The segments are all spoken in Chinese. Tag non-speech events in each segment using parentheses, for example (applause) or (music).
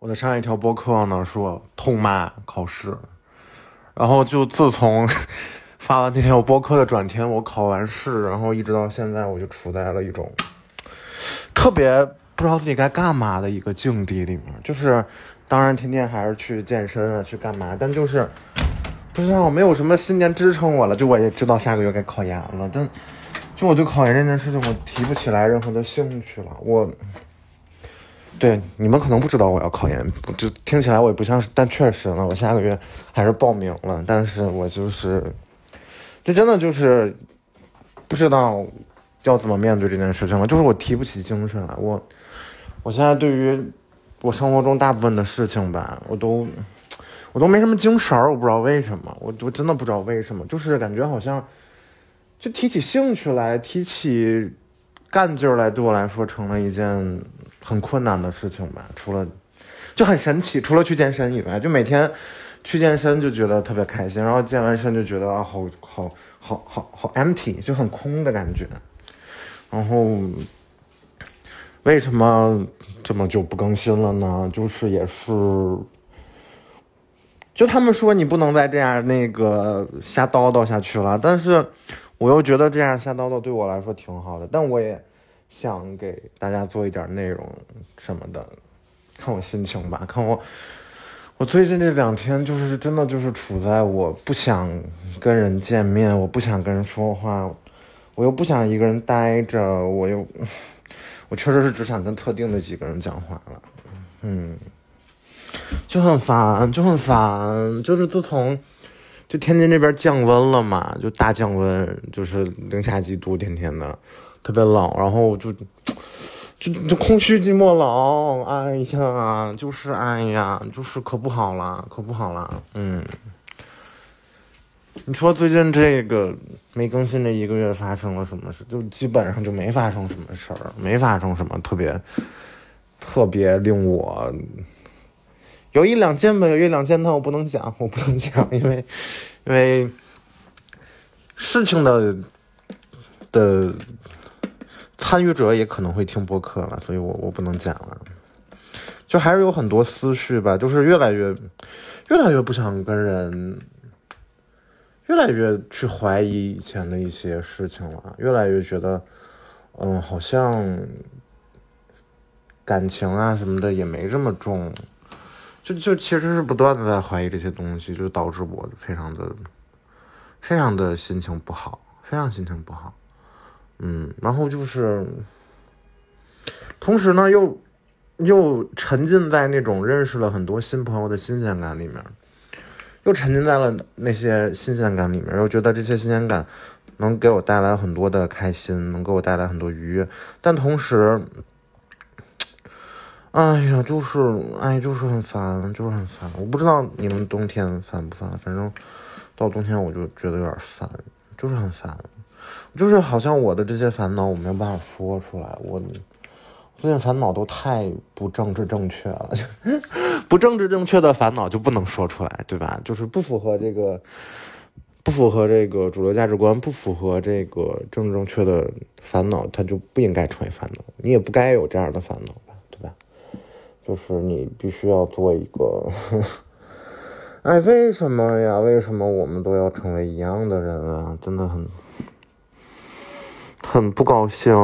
我的上一条播客呢，说痛骂考试，然后就自从 (laughs) 发了那条播客的转天，我考完试，然后一直到现在，我就处在了一种特别不知道自己该干嘛的一个境地里面。就是，当然天天还是去健身啊，去干嘛，但就是不知道没有什么信念支撑我了。就我也知道下个月该考研了，但就我对考研这件事情，我提不起来任何的兴趣了。我。对你们可能不知道我要考研，就听起来我也不像是，但确实呢，我下个月还是报名了，但是我就是，就真的就是不知道要怎么面对这件事情了，就是我提不起精神来，我我现在对于我生活中大部分的事情吧，我都我都没什么精神儿，我不知道为什么，我我真的不知道为什么，就是感觉好像就提起兴趣来，提起干劲儿来，对我来说成了一件。很困难的事情吧，除了就很神奇，除了去健身以外，就每天去健身就觉得特别开心，然后健完身就觉得啊，好好好好好 empty，就很空的感觉。然后为什么这么就不更新了呢？就是也是，就他们说你不能再这样那个瞎叨叨下去了，但是我又觉得这样瞎叨叨对我来说挺好的，但我也。想给大家做一点内容什么的，看我心情吧。看我，我最近这两天就是真的就是处在我不想跟人见面，我不想跟人说话，我又不想一个人待着，我又，我确实是只想跟特定的几个人讲话了。嗯，就很烦，就很烦。就是自从就天津这边降温了嘛，就大降温，就是零下几度，天天的。特别冷，然后就就就空虚寂寞冷，哎呀，就是哎呀，就是可不好了，可不好了，嗯。你说最近这个没更新这一个月发生了什么事？就基本上就没发生什么事儿，没发生什么特别特别令我有一两件吧，有一两件，但我不能讲，我不能讲，因为 (laughs) 因为事情的的。参与者也可能会听播客了，所以我我不能讲了。就还是有很多思绪吧，就是越来越越来越不想跟人，越来越去怀疑以前的一些事情了，越来越觉得，嗯，好像感情啊什么的也没这么重，就就其实是不断的在怀疑这些东西，就导致我非常的非常的心情不好，非常心情不好。嗯，然后就是，同时呢，又又沉浸在那种认识了很多新朋友的新鲜感里面，又沉浸在了那些新鲜感里面，又觉得这些新鲜感能给我带来很多的开心，能给我带来很多愉悦。但同时，哎呀，就是哎，就是很烦，就是很烦。我不知道你们冬天烦不烦，反正到冬天我就觉得有点烦，就是很烦。就是好像我的这些烦恼我没有办法说出来，我最近烦恼都太不政治正确了，(laughs) 不政治正确的烦恼就不能说出来，对吧？就是不符合这个，不符合这个主流价值观，不符合这个政治正确的烦恼，它就不应该成为烦恼，你也不该有这样的烦恼，就是你必须要做一个，哎，为什么呀？为什么我们都要成为一样的人啊？真的很。很不高兴，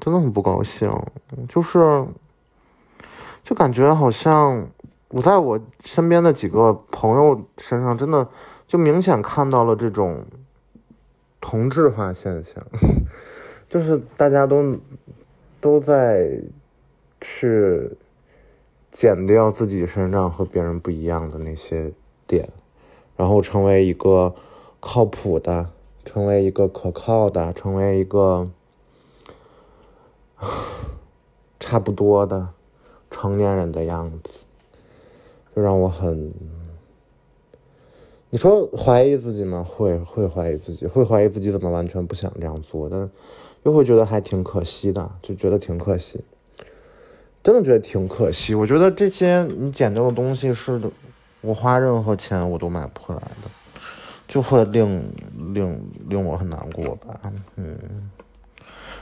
真的很不高兴，就是，就感觉好像我在我身边的几个朋友身上，真的就明显看到了这种同质化现象，(laughs) 就是大家都都在去减掉自己身上和别人不一样的那些点，然后成为一个靠谱的。成为一个可靠的，成为一个 (sighs) 差不多的成年人的样子，就让我很……你说怀疑自己吗？会会怀疑自己，会怀疑自己怎么完全不想这样做，但又会觉得还挺可惜的，就觉得挺可惜，真的觉得挺可惜。我觉得这些你捡到的东西是我花任何钱我都买不回来的。就会令令令我很难过吧，嗯，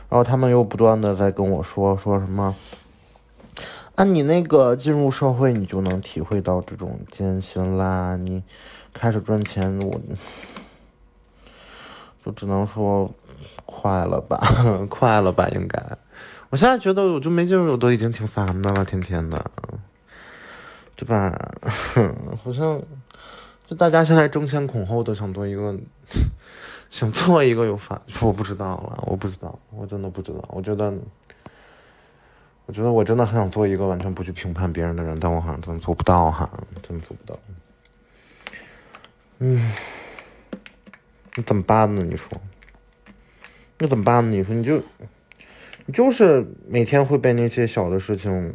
然后他们又不断的在跟我说说什么，啊，你那个进入社会，你就能体会到这种艰辛啦。你开始赚钱，我就只能说快了吧，(laughs) 快了吧，应该。我现在觉得我就没劲儿，我都已经挺烦的了，天天的，对吧？(laughs) 好像就大家现在争先恐后的想做一个，(laughs) 想做一个有法，我不知道了，我不知道，我真的不知道，我觉得。我觉得我真的很想做一个完全不去评判别人的人，但我好像真做不到哈，真的做不到。嗯，那怎么办呢？你说，那怎么办呢？你说，你就，就是每天会被那些小的事情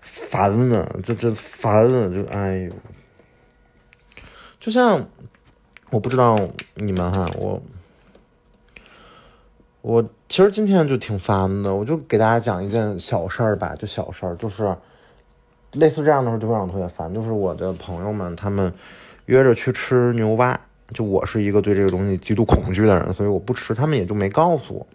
烦呢，这这烦了，就哎呦，就像我不知道你们哈，我。我其实今天就挺烦的，我就给大家讲一件小事儿吧，就小事儿，就是类似这样的事就会让我特别烦。就是我的朋友们他们约着去吃牛蛙，就我是一个对这个东西极度恐惧的人，所以我不吃，他们也就没告诉我。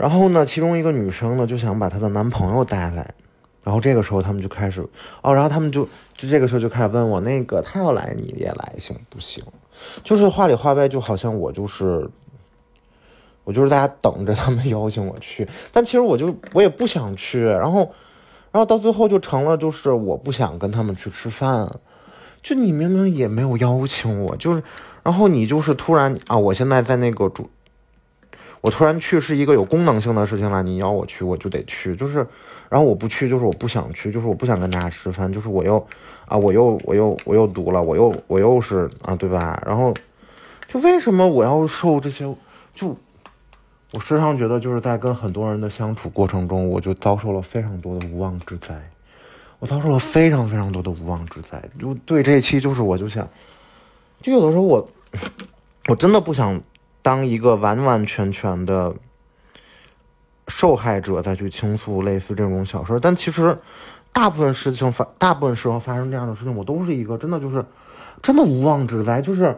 然后呢，其中一个女生呢就想把她的男朋友带来，然后这个时候他们就开始哦，然后他们就就这个时候就开始问我，那个他要来你也来行不行？就是话里话外就好像我就是。(laughs) 我就是大家等着他们邀请我去，但其实我就我也不想去，然后，然后到最后就成了就是我不想跟他们去吃饭，就你明明也没有邀请我，就是，然后你就是突然啊，我现在在那个主，我突然去是一个有功能性的事情了，你邀我去我就得去，就是，然后我不去就是我不想去，就是我不想跟大家吃饭，就是我又啊我又我又我又读了，我又我又是啊对吧？然后，就为什么我要受这些就？我时常觉得，就是在跟很多人的相处过程中，我就遭受了非常多的无妄之灾。我遭受了非常非常多的无妄之灾。就对这一期，就是我就想，就有的时候我，(laughs) 我真的不想当一个完完全全的受害者再去倾诉类似这种小事。但其实，大部分事情发，大部分时候发生这样的事情，我都是一个真的就是真的无妄之灾，就是。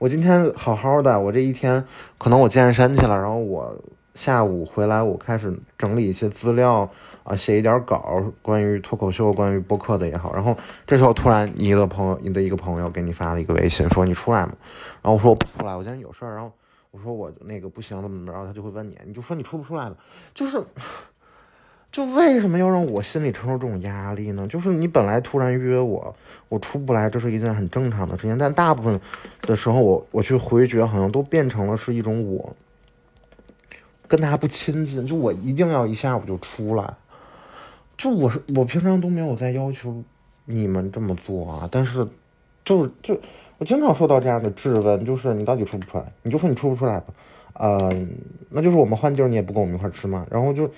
我今天好好的，我这一天可能我健身去了，然后我下午回来，我开始整理一些资料啊，写一点稿，关于脱口秀、关于播客的也好。然后这时候突然你的朋友，你的一个朋友给你发了一个微信，说你出来嘛。然后我说我不出来，我今天有事儿。然后我说我那个不行怎么怎么，然后他就会问你，你就说你出不出来了，就是。就为什么要让我心里承受这种压力呢？就是你本来突然约我，我出不来，这是一件很正常的事情。但大部分的时候，我我去回绝，好像都变成了是一种我跟他不亲近。就我一定要一下午就出来。就我是我平常都没有在要求你们这么做啊，但是就是就我经常受到这样的质问，就是你到底出不出来？你就说你出不出来吧。嗯，那就是我们换地儿，你也不跟我们一块吃嘛。然后就。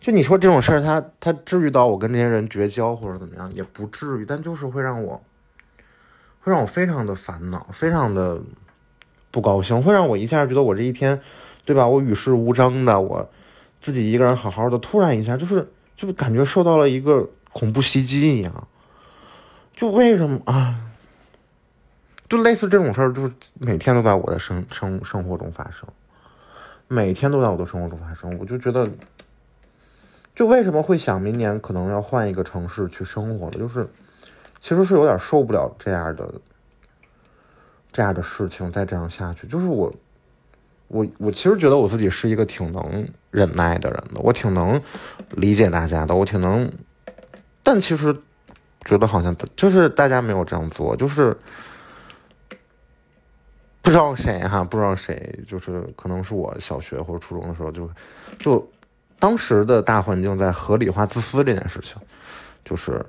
就你说这种事儿，他他至于到我跟这些人绝交或者怎么样，也不至于，但就是会让我，会让我非常的烦恼，非常的不高兴，会让我一下觉得我这一天，对吧？我与世无争的，我自己一个人好好的，突然一下就是就感觉受到了一个恐怖袭击一样，就为什么啊？就类似这种事儿，就是每天都在我的生生生活中发生，每天都在我的生活中发生，我就觉得。就为什么会想明年可能要换一个城市去生活的，就是其实是有点受不了这样的这样的事情再这样下去。就是我我我其实觉得我自己是一个挺能忍耐的人的，我挺能理解大家的，我挺能，但其实觉得好像就是大家没有这样做，就是不知道谁哈，不知道谁，就是可能是我小学或者初中的时候就就。当时的大环境在合理化自私这件事情，就是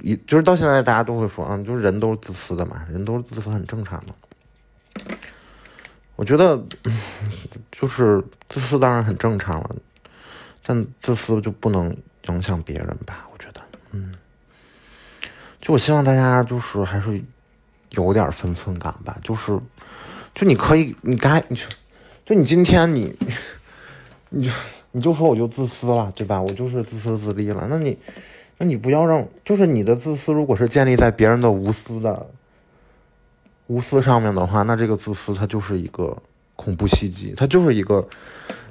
一就是到现在大家都会说啊，就是人都是自私的嘛，人都是自私很正常的。我觉得就是自私当然很正常了，但自私就不能影响别人吧？我觉得，嗯，就我希望大家就是还是有点分寸感吧，就是就你可以，你该你就就你今天你你就。你就说我就自私了，对吧？我就是自私自利了。那你，那你不要让，就是你的自私，如果是建立在别人的无私的无私上面的话，那这个自私它就是一个恐怖袭击，它就是一个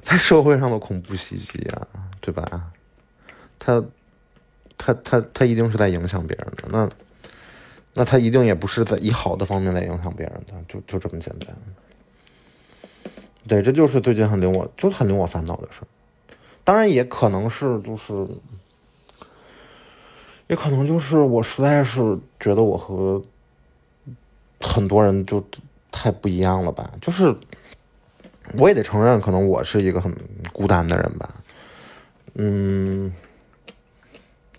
在社会上的恐怖袭击啊，对吧？他他他他一定是在影响别人的，那那他一定也不是在以好的方面来影响别人的，就就这么简单。对，这就是最近很令我就很令我烦恼的事当然也可能是就是，也可能就是我实在是觉得我和很多人就太不一样了吧。就是我也得承认，可能我是一个很孤单的人吧。嗯，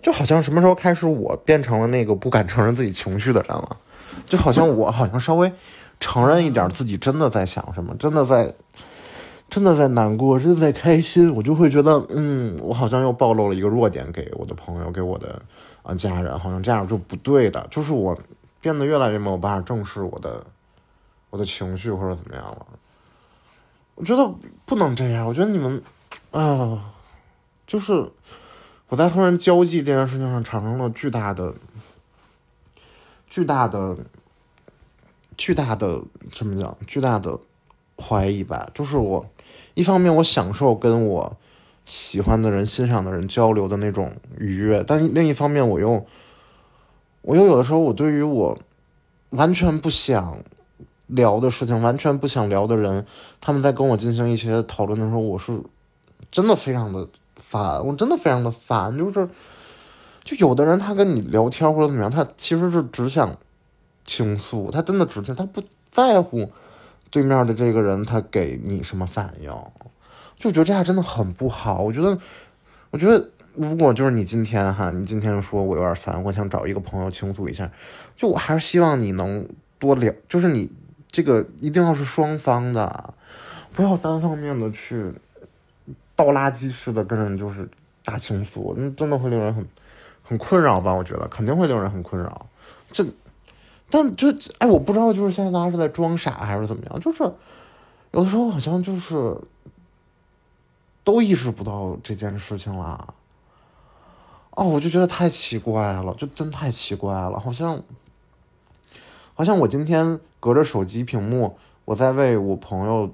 就好像什么时候开始我变成了那个不敢承认自己情绪的人了？就好像我好像稍微。承认一点自己真的在想什么，真的在，真的在难过，真的在开心，我就会觉得，嗯，我好像又暴露了一个弱点给我的朋友，给我的啊家人，好像这样就不对的，就是我变得越来越没有办法正视我的我的情绪或者怎么样了。我觉得不能这样，我觉得你们啊，就是我在和人交际这件事情上产生了巨大的巨大的。巨大的怎么讲？巨大的怀疑吧，就是我一方面我享受跟我喜欢的人、欣赏的人交流的那种愉悦，但另一方面我又我又有的时候我对于我完全不想聊的事情、完全不想聊的人，他们在跟我进行一些讨论的时候，我是真的非常的烦，我真的非常的烦，就是就有的人他跟你聊天或者怎么样，他其实是只想。倾诉，他真的只是他不在乎对面的这个人，他给你什么反应，就觉得这样真的很不好。我觉得，我觉得如果就是你今天哈，你今天说我有点烦，我想找一个朋友倾诉一下，就我还是希望你能多聊，就是你这个一定要是双方的，不要单方面的去倒垃圾似的跟人就是大倾诉，那真的会令人很很困扰吧？我觉得肯定会令人很困扰，这。但就哎，我不知道，就是现在大家是在装傻还是怎么样？就是有的时候好像就是都意识不到这件事情了。哦，我就觉得太奇怪了，就真太奇怪了。好像好像我今天隔着手机屏幕，我在为我朋友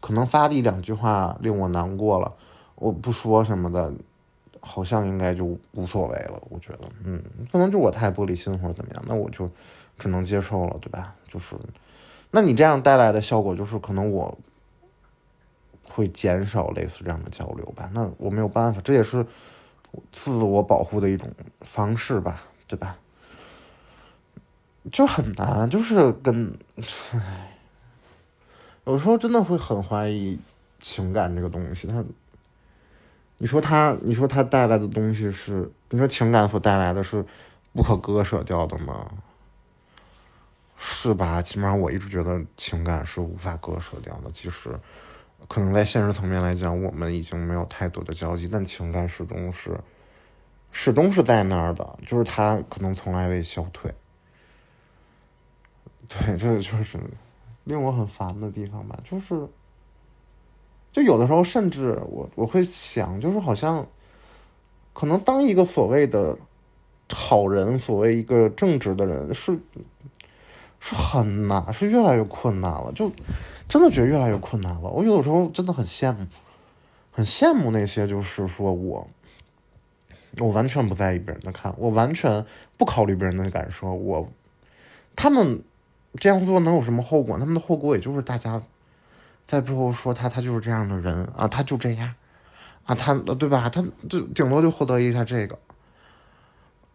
可能发的一两句话令我难过了，我不说什么的。好像应该就无所谓了，我觉得，嗯，可能就我太玻璃心或者怎么样，那我就只能接受了，对吧？就是，那你这样带来的效果就是，可能我会减少类似这样的交流吧。那我没有办法，这也是自我保护的一种方式吧，对吧？就很难，就是跟，唉，有时候真的会很怀疑情感这个东西，它。你说他，你说他带来的东西是，你说情感所带来的是不可割舍掉的吗？是吧？起码我一直觉得情感是无法割舍掉的。即使可能在现实层面来讲，我们已经没有太多的交集，但情感始终是，始终是在那儿的。就是他可能从来未消退。对，这就是令我很烦的地方吧，就是。就有的时候，甚至我我会想，就是好像，可能当一个所谓的好人，所谓一个正直的人，是是很难，是越来越困难了。就真的觉得越来越困难了。我有的时候真的很羡慕，很羡慕那些，就是说我我完全不在意别人的看，我完全不考虑别人的感受，我他们这样做能有什么后果？他们的后果也就是大家。在背后说他，他就是这样的人啊，他就这样，啊，他对吧？他就顶多就获得一下这个。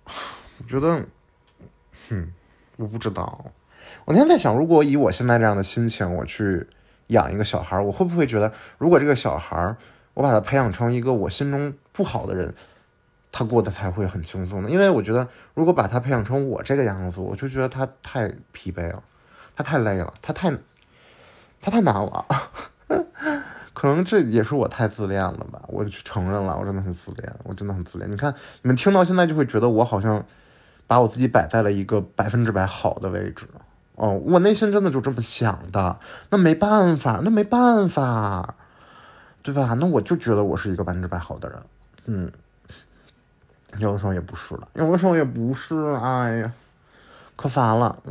我觉得，哼，我不知道。我那天在想，如果以我现在这样的心情，我去养一个小孩，我会不会觉得，如果这个小孩，我把他培养成一个我心中不好的人，他过得才会很轻松的？因为我觉得，如果把他培养成我这个样子，我就觉得他太疲惫了，他太累了，他太。他太难了，(laughs) 可能这也是我太自恋了吧？我去承认了，我真的很自恋，我真的很自恋。你看，你们听到现在就会觉得我好像把我自己摆在了一个百分之百好的位置哦，我内心真的就这么想的。那没办法，那没办法，对吧？那我就觉得我是一个百分之百好的人，嗯，有的时候也不是了，有的时候也不是，哎呀，可烦了。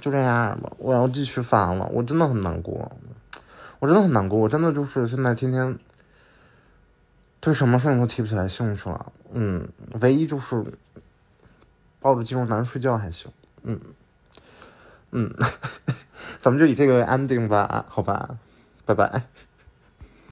就这样吧，我要继续烦了，我真的很难过，我真的很难过，我真的就是现在天天对什么事情都提不起来兴趣了。嗯，唯一就是抱着肌肉男睡觉还行。嗯嗯，(laughs) 咱们就以这个 ending 吧，好吧，拜拜。